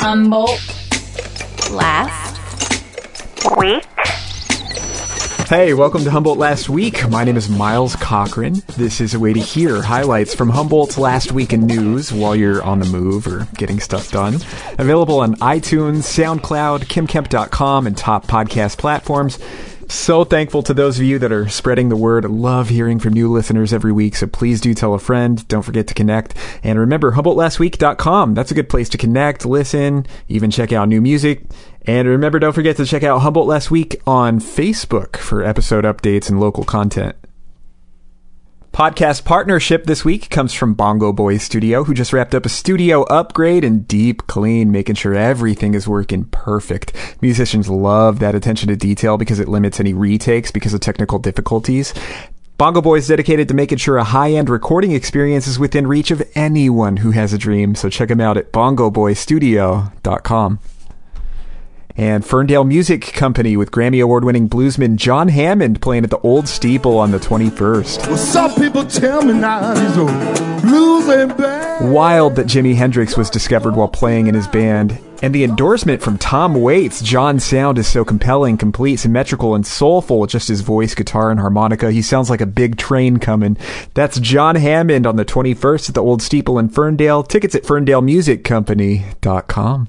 Humboldt last week. Hey, welcome to Humboldt Last Week. My name is Miles Cochran. This is a way to hear highlights from Humboldt's last week in news while you're on the move or getting stuff done. Available on iTunes, SoundCloud, kymkemp.com, and top podcast platforms. So thankful to those of you that are spreading the word. Love hearing from new listeners every week, so please do tell a friend. Don't forget to connect. And remember, HumboldtLastWeek.com. That's a good place to connect, listen, even check out new music. And remember, don't forget to check out Humboldt Last Week on Facebook for episode updates and local content. Podcast partnership this week comes from Bongo Boy Studio, who just wrapped up a studio upgrade and deep clean, making sure everything is working perfect. Musicians love that attention to detail because it limits any retakes because of technical difficulties. Bongo Boy is dedicated to making sure a high-end recording experience is within reach of anyone who has a dream, so check them out at bongoboystudio.com and Ferndale Music Company with Grammy Award winning bluesman John Hammond playing at the Old Steeple on the 21st. Well, some people tell me now blues ain't bad. Wild that Jimi Hendrix was discovered while playing in his band. And the endorsement from Tom Waits, John's sound is so compelling, complete, symmetrical, and soulful with just his voice, guitar, and harmonica. He sounds like a big train coming. That's John Hammond on the 21st at the Old Steeple in Ferndale. Tickets at ferndalemusiccompany.com.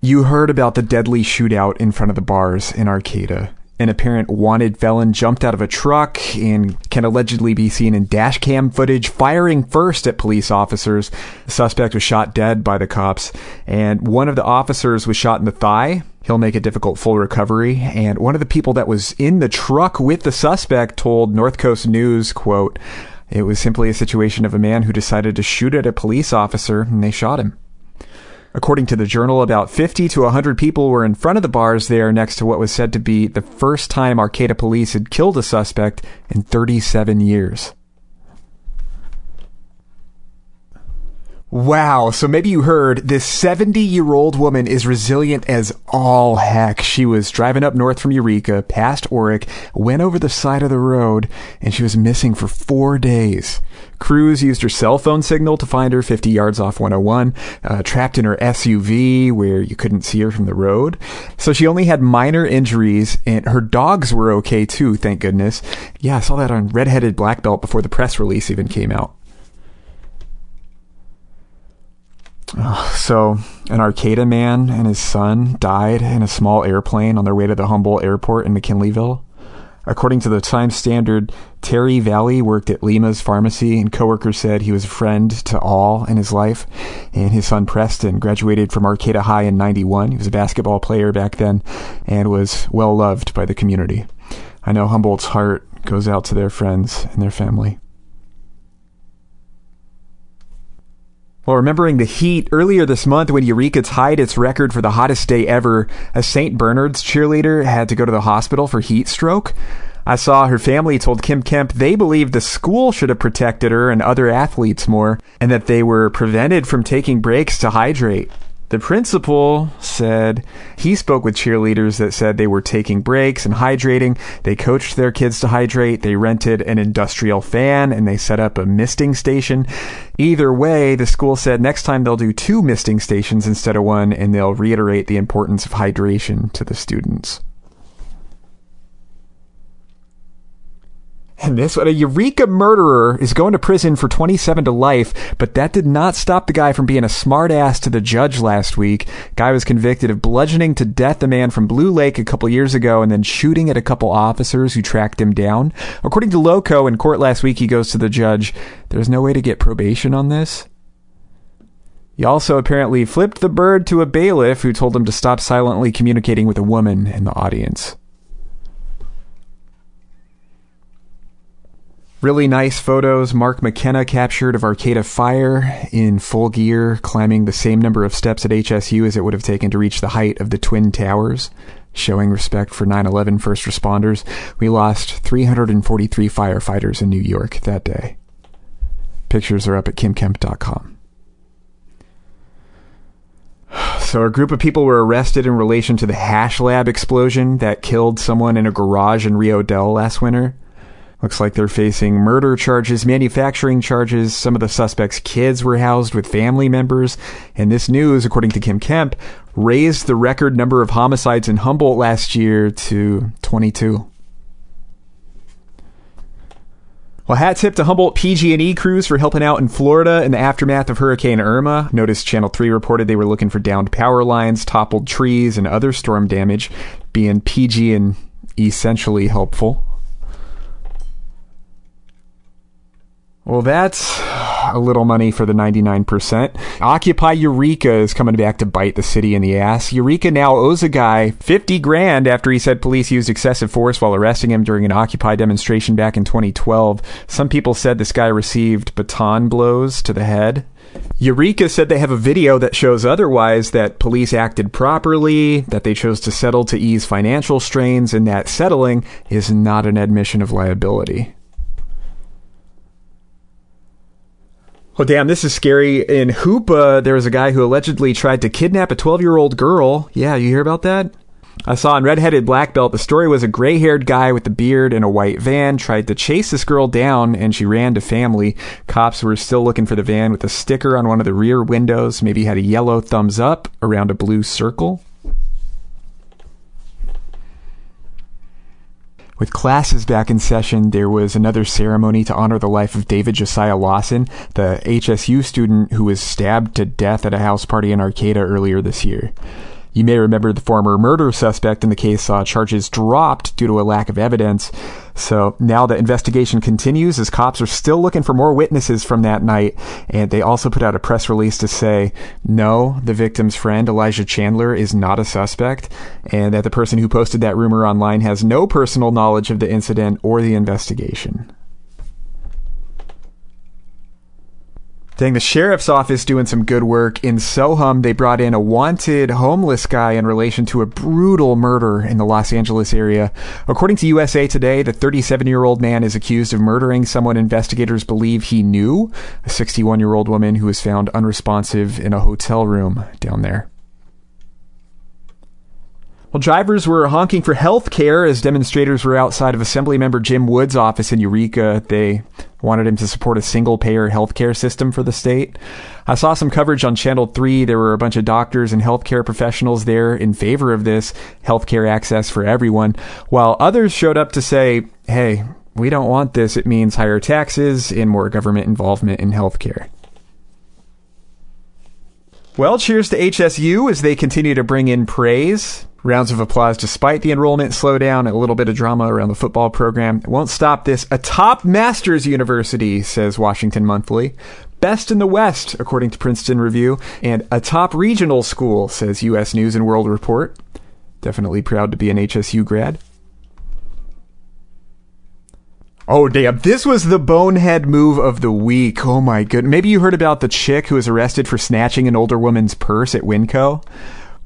You heard about the deadly shootout in front of the bars in Arcata. An apparent wanted felon jumped out of a truck and can allegedly be seen in dashcam footage firing first at police officers. The suspect was shot dead by the cops, and one of the officers was shot in the thigh. He'll make a difficult full recovery. And one of the people that was in the truck with the suspect told North Coast News, quote, it was simply a situation of a man who decided to shoot at a police officer and they shot him. According to the journal, about 50 to 100 people were in front of the bars there next to what was said to be the first time Arcata police had killed a suspect in 37 years. Wow. So maybe you heard this 70 year old woman is resilient as all heck. She was driving up north from Eureka, past Orick, went over the side of the road, and she was missing for four days. Crews used her cell phone signal to find her 50 yards off 101, uh, trapped in her SUV where you couldn't see her from the road. So she only had minor injuries, and her dogs were okay too, thank goodness. Yeah, I saw that on Redheaded Black Belt before the press release even came out. So, an Arcata man and his son died in a small airplane on their way to the Humboldt Airport in McKinleyville. According to the Times Standard, Terry Valley worked at Lima's pharmacy, and coworkers said he was a friend to all in his life. And his son Preston graduated from Arcata High in 91. He was a basketball player back then and was well loved by the community. I know Humboldt's heart goes out to their friends and their family. Well, remembering the heat earlier this month when Eureka tied its record for the hottest day ever, a St. Bernard's cheerleader had to go to the hospital for heat stroke. I saw her family told Kym Kemp they believed the school should have protected her and other athletes more, and that they were prevented from taking breaks to hydrate. The principal said he spoke with cheerleaders that said they were taking breaks and hydrating. They coached their kids to hydrate. They rented an industrial fan and they set up a misting station. Either way, the school said next time they'll do two misting stations instead of one and they'll reiterate the importance of hydration to the students. And this one, a Eureka murderer is going to prison for 27 to life, but that did not stop the guy from being a smartass to the judge last week. Guy was convicted of bludgeoning to death a man from Blue Lake a couple years ago and then shooting at a couple officers who tracked him down. According to Loco in court last week, he goes to the judge, there's no way to get probation on this. He also apparently flipped the bird to a bailiff who told him to stop silently communicating with a woman in the audience. Really nice photos Mark McKenna captured of Arcata Fire in full gear, climbing the same number of steps at HSU as it would have taken to reach the height of the Twin Towers. Showing respect for 9 11 first responders, we lost 343 firefighters in New York that day. Pictures are up at kymkemp.com. So, a group of people were arrested in relation to the Hash Lab explosion that killed someone in a garage in Rio Dell last winter. Looks like they're facing murder charges, manufacturing charges. Some of the suspects' kids were housed with family members. And this news, according to Kym Kemp, raised the record number of homicides in Humboldt last year to 22. Well, hat tip to Humboldt PG&E crews for helping out in Florida in the aftermath of Hurricane Irma. Notice Channel 3 reported they were looking for downed power lines, toppled trees, and other storm damage, being PG and essentially helpful. Well, that's a little money for the 99%. Occupy Eureka is coming back to bite the city in the ass. Eureka now owes a guy 50 grand after he said police used excessive force while arresting him during an Occupy demonstration back in 2012. Some people said this guy received baton blows to the head. Eureka said they have a video that shows otherwise that police acted properly, that they chose to settle to ease financial strains, and that settling is not an admission of liability. Well, damn, this is scary. In Hoopa, there was a guy who allegedly tried to kidnap a 12 year old girl. Yeah, you hear about that? I saw on Redheaded Black Belt the story was a gray haired guy with a beard in a white van tried to chase this girl down and she ran to family. Cops were still looking for the van with a sticker on one of the rear windows, maybe had a yellow thumbs up around a blue circle. With classes back in session, there was another ceremony to honor the life of David Josiah Lawson, the HSU student who was stabbed to death at a house party in Arcata earlier this year. You may remember the former murder suspect in the case saw charges dropped due to a lack of evidence. So now the investigation continues as cops are still looking for more witnesses from that night. And they also put out a press release to say, no, the victim's friend, Elijah Chandler, is not a suspect. And that the person who posted that rumor online has no personal knowledge of the incident or the investigation. Dang, the sheriff's office doing some good work. In SoHum, they brought in a wanted homeless guy in relation to a brutal murder in the Los Angeles area. According to USA Today, the 37 year old man is accused of murdering someone investigators believe he knew, a 61 year old woman who was found unresponsive in a hotel room down there. Well, drivers were honking for health care as demonstrators were outside of Assemblymember Jim Wood's office in Eureka. They wanted him to support a single payer healthcare system for the state. I saw some coverage on Channel 3. There were a bunch of doctors and healthcare professionals there in favor of this healthcare access for everyone, while others showed up to say, hey, we don't want this. It means higher taxes and more government involvement in healthcare. Well, cheers to HSU as they continue to bring in praise. Rounds of applause despite the enrollment slowdown, a little bit of drama around the football program. It won't stop this. A top master's university, says Washington Monthly. Best in the West, according to Princeton Review. And a top regional school, says U.S. News and World Report. Definitely proud to be an HSU grad. Oh, damn. This was the bonehead move of the week. Oh, my goodness. Maybe you heard about the chick who was arrested for snatching an older woman's purse at Winco.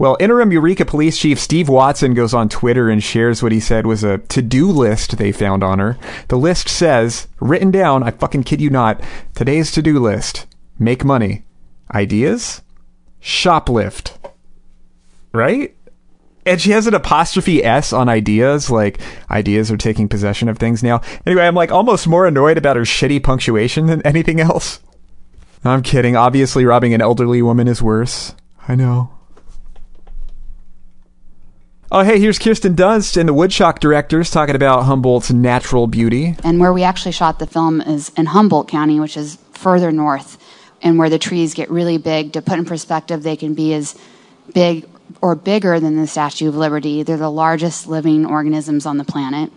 Well, interim Eureka Police Chief Steve Watson goes on Twitter and shares what he said was a to do list they found on her. The list says, written down, I fucking kid you not, today's to do list make money. Ideas? Shoplift. Right? and she has an apostrophe S on ideas, like ideas are taking possession of things now. Anyway, I'm like almost more annoyed about her shitty punctuation than anything else. I'm kidding. Obviously, robbing an elderly woman is worse. I know. Oh, hey, here's Kirsten Dunst and the Woodshock directors talking about Humboldt's natural beauty. And where we actually shot the film is in Humboldt County, which is further north, and where the trees get really big. To put in perspective, they can be as big or bigger than the Statue of Liberty. They're the largest living organisms on the planet.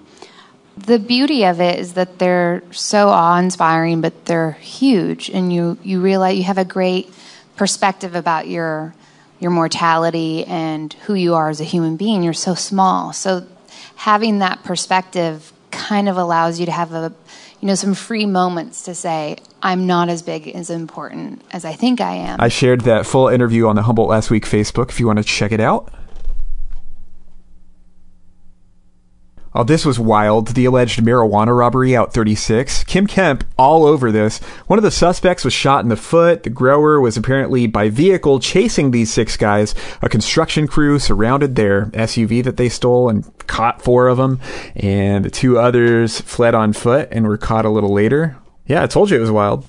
The beauty of it is that they're so awe-inspiring, but they're huge, and you you realize you have a great perspective about your your mortality and who you are as a human being. You're so small, so having that perspective kind of allows you to have a you know some free moments to say I'm not as big as important as I think I am. I shared that full interview on the Humboldt Last Week Facebook if you want to check it out. Oh, this was wild. The alleged marijuana robbery out 36. Kym Kemp all over this. One of the suspects was shot in the foot. The grower was apparently by vehicle chasing these six guys. A construction crew surrounded their SUV that they stole and caught four of them. And two others fled on foot and were caught a little later. Yeah, I told you it was wild.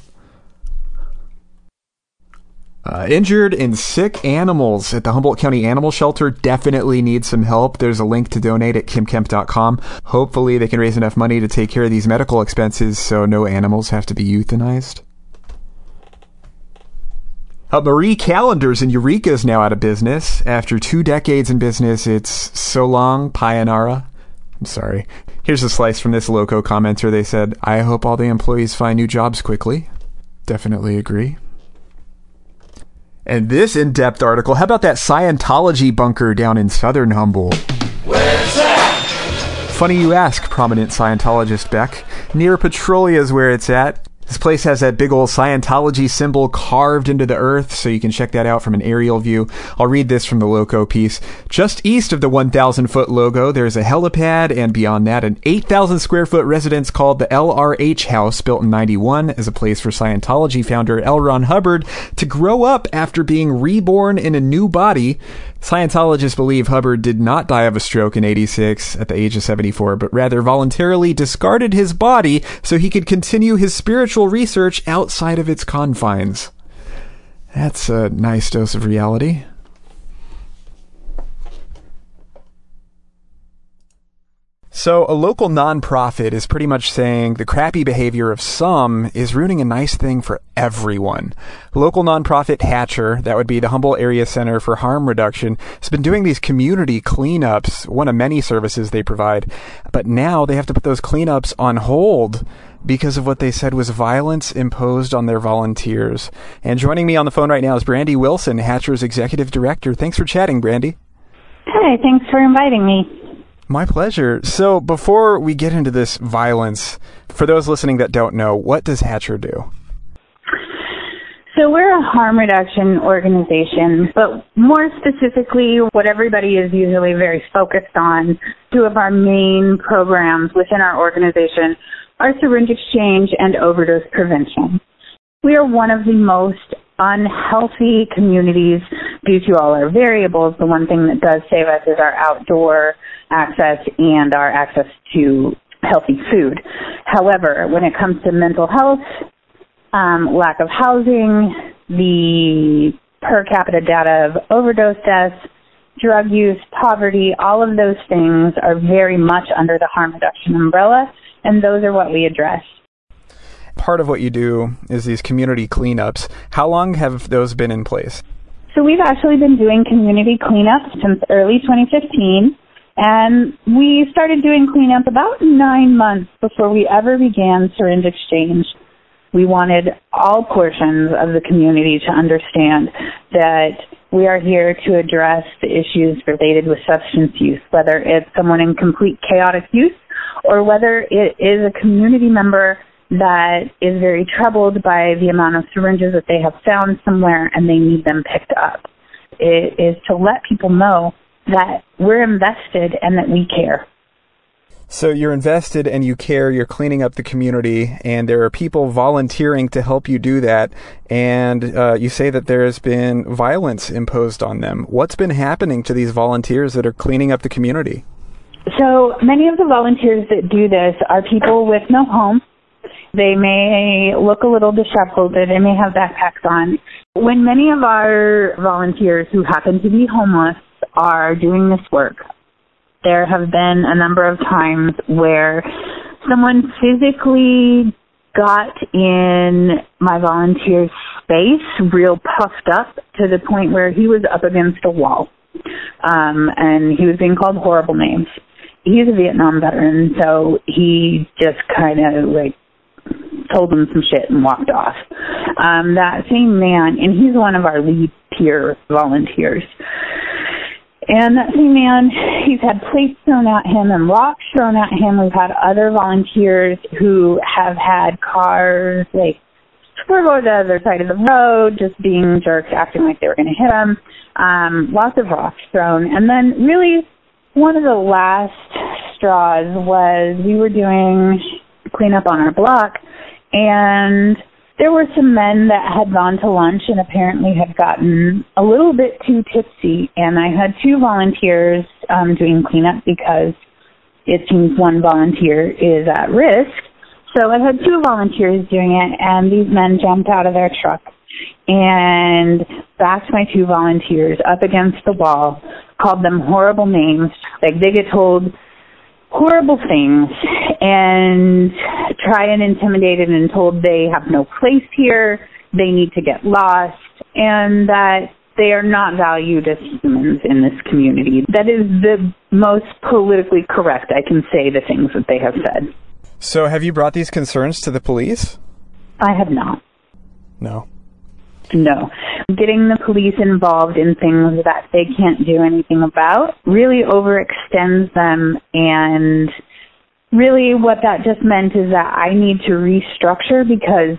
Uh, injured and sick animals at the Humboldt County Animal Shelter definitely need some help. There's a link to donate at kymkemp.com. Hopefully, they can raise enough money to take care of these medical expenses so no animals have to be euthanized. Uh, Marie Callender's in Eureka is now out of business. After two decades in business, it's so long, Payanara. I'm sorry. Here's a slice from this loco commenter. They said, I hope all the employees find new jobs quickly. Definitely agree. And this in depth article, how about that Scientology bunker down in southern Humboldt? Where's that? Funny you ask, prominent Scientologist Beck. Near Petrolia is where it's at. This place has that big old Scientology symbol carved into the earth, so you can check that out from an aerial view. I'll read this from the Loco piece. Just east of the 1,000 foot logo, there's a helipad, and beyond that, an 8,000 square foot residence called the LRH House, built in 91 as a place for Scientology founder L. Ron Hubbard to grow up after being reborn in a new body. Scientologists believe Hubbard did not die of a stroke in 86 at the age of 74, but rather voluntarily discarded his body so he could continue his spiritual research outside of its confines. That's a nice dose of reality. So, a local nonprofit is pretty much saying the crappy behavior of some is ruining a nice thing for everyone. Local nonprofit HACHR, that would be the Humboldt Area Center for Harm Reduction, has been doing these community cleanups, one of many services they provide, but now they have to put those cleanups on hold because of what they said was violence imposed on their volunteers. And joining me on the phone right now is Brandy Wilson, HACHR's executive director. Thanks for chatting, Brandy. Hi, thanks for inviting me. My pleasure. So, before we get into this violence, for those listening that don't know, what does HACHR do? So, we're a harm reduction organization, but more specifically, what everybody is usually very focused on, two of our main programs within our organization are syringe exchange and overdose prevention. We are one of the most unhealthy communities due to all our variables. The one thing that does save us is our outdoor access and our access to healthy food. However, when it comes to mental health, um, lack of housing, the per capita data of overdose deaths, drug use, poverty, all of those things are very much under the harm reduction umbrella, and those are what we address. Part of what you do is these community cleanups. How long have those been in place? So we've actually been doing community cleanups since early 2015. And we started doing cleanup about nine months before we ever began syringe exchange. We wanted all portions of the community to understand that we are here to address the issues related with substance use, whether it's someone in complete chaotic use or whether it is a community member that is very troubled by the amount of syringes that they have found somewhere and they need them picked up. It is to let people know that we're invested and that we care. So you're invested and you care, you're cleaning up the community, and there are people volunteering to help you do that. And uh, you say that there has been violence imposed on them. What's been happening to these volunteers that are cleaning up the community? So many of the volunteers that do this are people with no home. They may look a little disheveled, they may have backpacks on. When many of our volunteers who happen to be homeless are doing this work, there have been a number of times where someone physically got in my volunteer's space real puffed up to the point where he was up against a wall. Um, and he was being called horrible names. He's a Vietnam veteran, so he just kind of like told him some shit and walked off. Um, that same man, and he's one of our lead peer volunteers. And that same man, he's had plates thrown at him and rocks thrown at him. We've had other volunteers who have had cars like swerve over the other side of the road, just being jerks, acting like they were going to hit him. Um, lots of rocks thrown. And then really one of the last straws was we were doing cleanup on our block, and there were some men that had gone to lunch and apparently had gotten a little bit too tipsy. And I had two volunteers um, doing cleanup because it seems one volunteer is at risk. So I had two volunteers doing it, and these men jumped out of their truck and backed my two volunteers up against the wall, called them horrible names. Like they get told horrible things and tried and intimidated and told they have no place here, they need to get lost, and that they are not valued as humans in this community. That is the most politically correct I can say the things that they have said. So, have you brought these concerns to the police? I have not. No. No. Getting the police involved in things that they can't do anything about really overextends them and really what that just meant is that I need to restructure because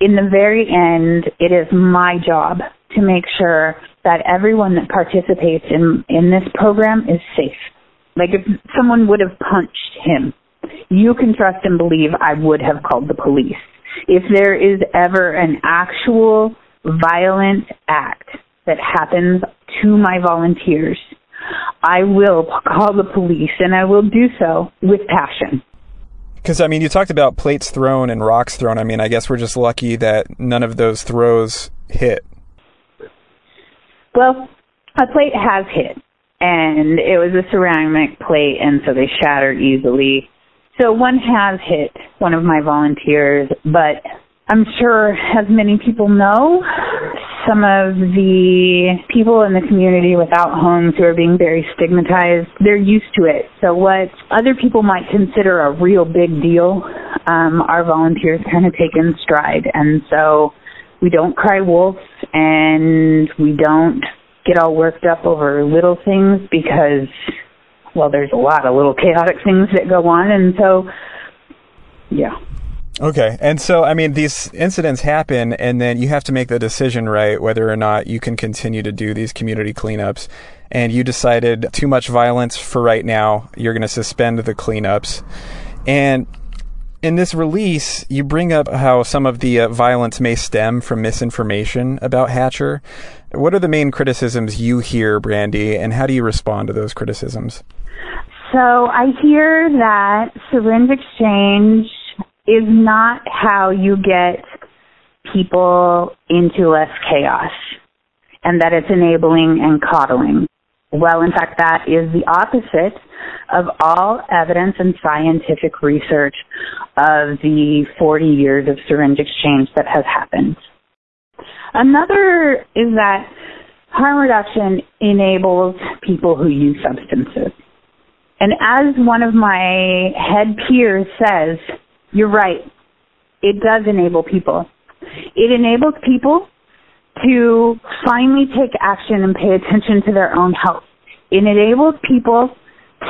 in the very end it is my job to make sure that everyone that participates in in this program is safe. Like if someone would have punched him, you can trust and believe I would have called the police. If there is ever an actual violent act that happens to my volunteers, I will call the police and I will do so with passion. Because, I mean, you talked about plates thrown and rocks thrown. I mean, I guess we're just lucky that none of those throws hit. Well, a plate has hit, and it was a ceramic plate, and so they shatter easily. So one has hit one of my volunteers, but I'm sure, as many people know, some of the people in the community without homes who are being very stigmatized, they're used to it. So what other people might consider a real big deal, um, our volunteers kind of take in stride. And so we don't cry wolf and we don't get all worked up over little things because, well, there's a lot of little chaotic things that go on. And so, yeah. Okay. And so, I mean, these incidents happen, and then you have to make the decision, right, whether or not you can continue to do these community cleanups. And you decided too much violence for right now. You're going to suspend the cleanups. And in this release, you bring up how some of the uh, violence may stem from misinformation about HACHR. What are the main criticisms you hear, Brandy, and how do you respond to those criticisms? So I hear that syringe exchange is not how you get people into less chaos and that it's enabling and coddling. Well, in fact, that is the opposite of all evidence and scientific research of the 40 years of syringe exchange that has happened. Another is that harm reduction enables people who use substances. And as one of my head peers says, you're right. It does enable people. It enables people to finally take action and pay attention to their own health. It enables people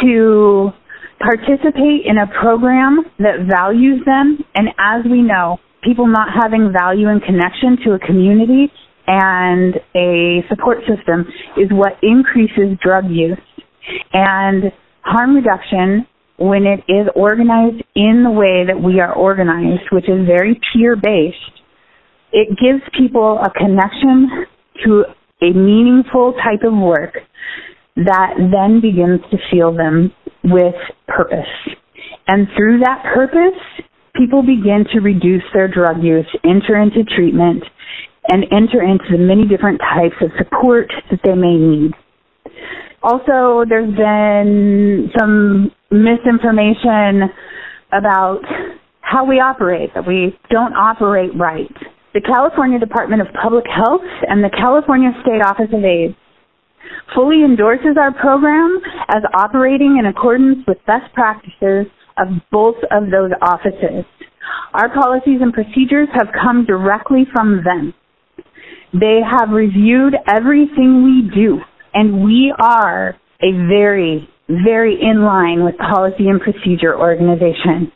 to participate in a program that values them. And as we know, people not having value and connection to a community and a support system is what increases drug use. And harm reduction when it is organized in the way that we are organized, which is very peer based, it gives people a connection to a meaningful type of work that then begins to fill them with purpose. And through that purpose, people begin to reduce their drug use, enter into treatment, and enter into the many different types of support that they may need. Also, there's been some misinformation about how we operate, that we don't operate right. The California Department of Public Health and the California State Office of AIDS fully endorses our program as operating in accordance with best practices of both of those offices. Our policies and procedures have come directly from them. They have reviewed everything we do and we are a very, very in line with policy and procedure organization.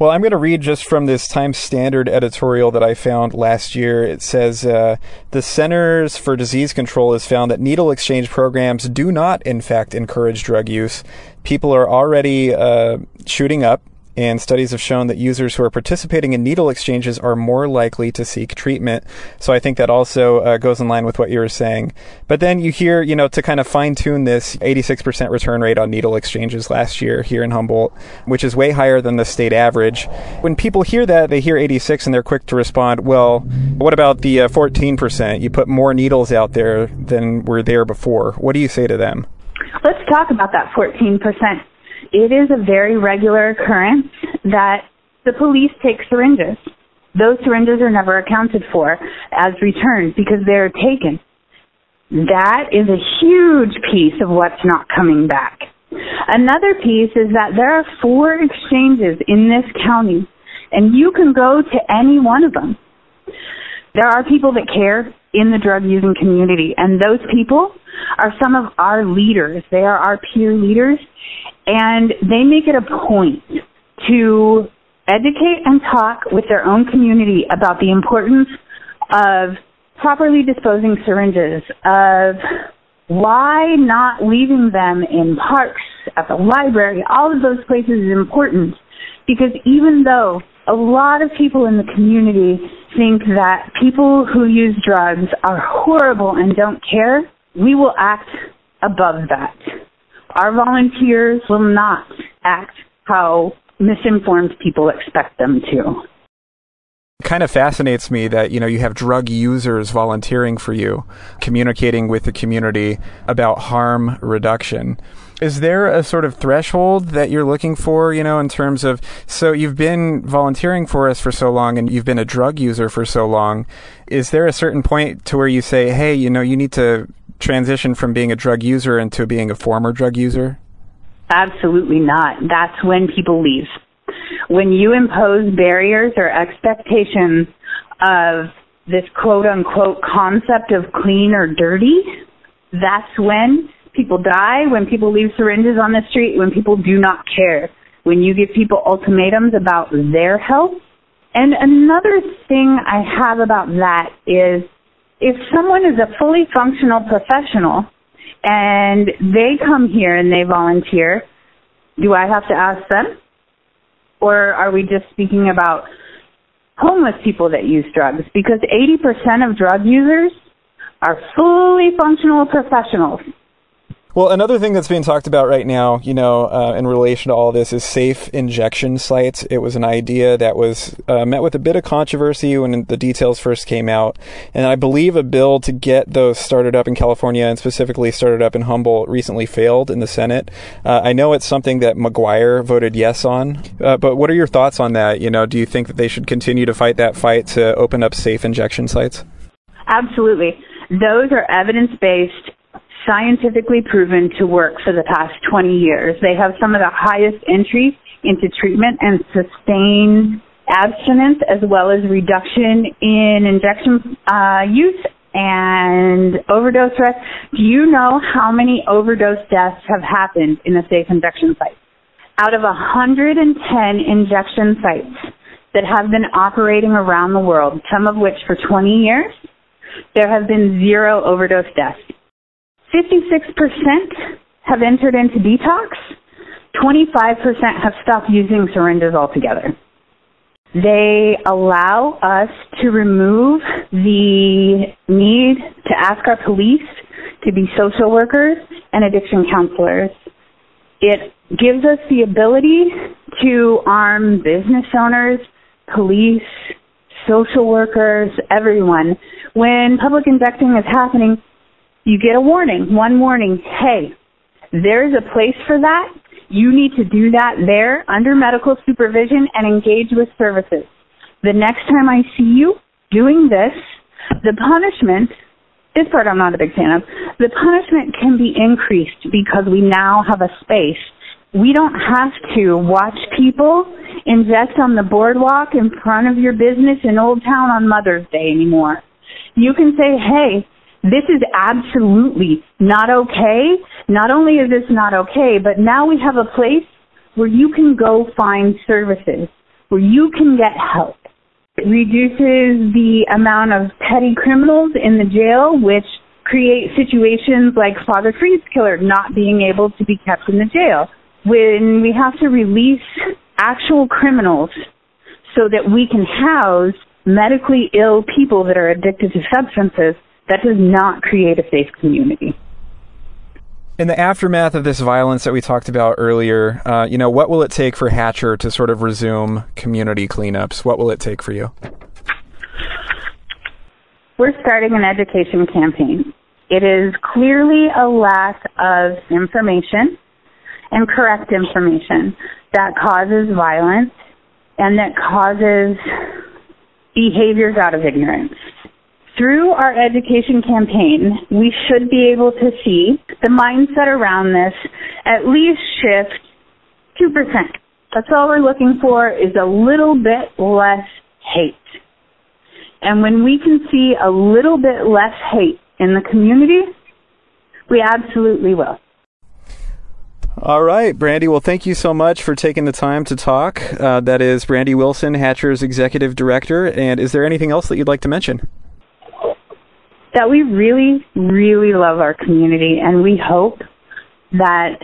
Well, I'm going to read just from this Times Standard editorial that I found last year. It says uh, the Centers for Disease Control has found that needle exchange programs do not, in fact, encourage drug use. People are already uh, shooting up and studies have shown that users who are participating in needle exchanges are more likely to seek treatment. So I think that also uh, goes in line with what you were saying. But then you hear, you know, to kind of fine tune this 86% return rate on needle exchanges last year here in Humboldt, which is way higher than the state average. When people hear that, they hear 86 and they're quick to respond, well, what about the uh, 14%? You put more needles out there than were there before. What do you say to them? Let's talk about that 14% it is a very regular occurrence that the police take syringes. Those syringes are never accounted for as returned because they're taken. That is a huge piece of what's not coming back. Another piece is that there are four exchanges in this county, and you can go to any one of them. There are people that care in the drug using community, and those people are some of our leaders. They are our peer leaders, and they make it a point to educate and talk with their own community about the importance of properly disposing syringes, of why not leaving them in parks, at the library, all of those places is important. Because even though a lot of people in the community think that people who use drugs are horrible and don't care, we will act above that. Our volunteers will not act how misinformed people expect them to. It kind of fascinates me that you know you have drug users volunteering for you, communicating with the community about harm reduction. Is there a sort of threshold that you're looking for, you know, in terms of so you've been volunteering for us for so long and you've been a drug user for so long, is there a certain point to where you say, "Hey, you know, you need to transition from being a drug user into being a former drug user? Absolutely not. That's when people leave. When you impose barriers or expectations of this quote unquote concept of clean or dirty, that's when people die, when people leave syringes on the street, when people do not care, when you give people ultimatums about their health. And another thing I have about that is if someone is a fully functional professional and they come here and they volunteer, do I have to ask them? Or are we just speaking about homeless people that use drugs? Because 80% of drug users are fully functional professionals. Well, another thing that's being talked about right now, you know, uh, in relation to all this is safe injection sites. It was an idea that was uh, met with a bit of controversy when the details first came out. And I believe a bill to get those started up in California and specifically started up in Humboldt recently failed in the Senate. Uh, I know it's something that McGuire voted yes on. Uh, but what are your thoughts on that? You know, do you think that they should continue to fight that fight to open up safe injection sites? Absolutely. Those are evidence based scientifically proven to work for the past 20 years. They have some of the highest entry into treatment and sustained abstinence as well as reduction in injection uh, use and overdose risk. Do you know how many overdose deaths have happened in a safe injection site? Out of 110 injection sites that have been operating around the world, some of which for 20 years, there have been zero overdose deaths. 56% have entered into detox. 25% have stopped using syringes altogether. They allow us to remove the need to ask our police to be social workers and addiction counselors. It gives us the ability to arm business owners, police, social workers, everyone. When public injecting is happening, you get a warning, one warning, hey, there's a place for that. You need to do that there under medical supervision and engage with services. The next time I see you doing this, the punishment, this part I'm not a big fan of, the punishment can be increased because we now have a space. We don't have to watch people inject on the boardwalk in front of your business in Old Town on Mother's Day anymore. You can say, hey, this is absolutely not okay. Not only is this not okay, but now we have a place where you can go find services, where you can get help. It reduces the amount of petty criminals in the jail, which create situations like Father Freed's killer not being able to be kept in the jail. When we have to release actual criminals so that we can house medically ill people that are addicted to substances, that does not create a safe community. In the aftermath of this violence that we talked about earlier, uh, you know, what will it take for HACHR to sort of resume community cleanups? What will it take for you? We're starting an education campaign. It is clearly a lack of information and correct information that causes violence and that causes behaviors out of ignorance. Through our education campaign, we should be able to see the mindset around this at least shift 2%. That's all we're looking for is a little bit less hate. And when we can see a little bit less hate in the community, we absolutely will. All right, Brandy. Well, thank you so much for taking the time to talk. Uh, that is Brandy Wilson, HACHR's executive director. And is there anything else that you'd like to mention? That we really, really love our community and we hope that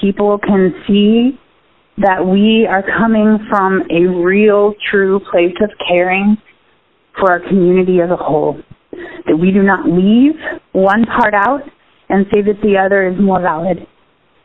people can see that we are coming from a real, true place of caring for our community as a whole. That we do not leave one part out and say that the other is more valid.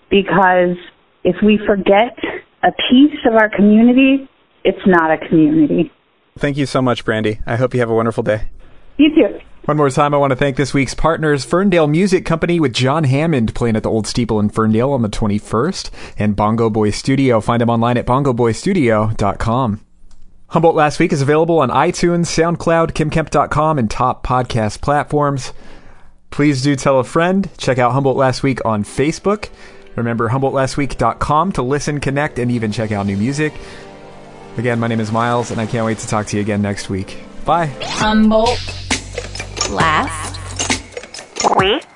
Because if we forget a piece of our community, it's not a community. Thank you so much, Brandy. I hope you have a wonderful day. You too. One more time, I want to thank this week's partners, Ferndale Music Company with John Hammond playing at the Old Steeple in Ferndale on the 21st, and Bongo Boy Studio. Find them online at bongoboystudio.com. Humboldt Last Week is available on iTunes, SoundCloud, kymkemp.com, and top podcast platforms. Please do tell a friend. Check out Humboldt Last Week on Facebook. Remember HumboldtLastWeek.com to listen, connect, and even check out new music. Again, my name is Miles, and I can't wait to talk to you again next week. Bye. Humboldt last week.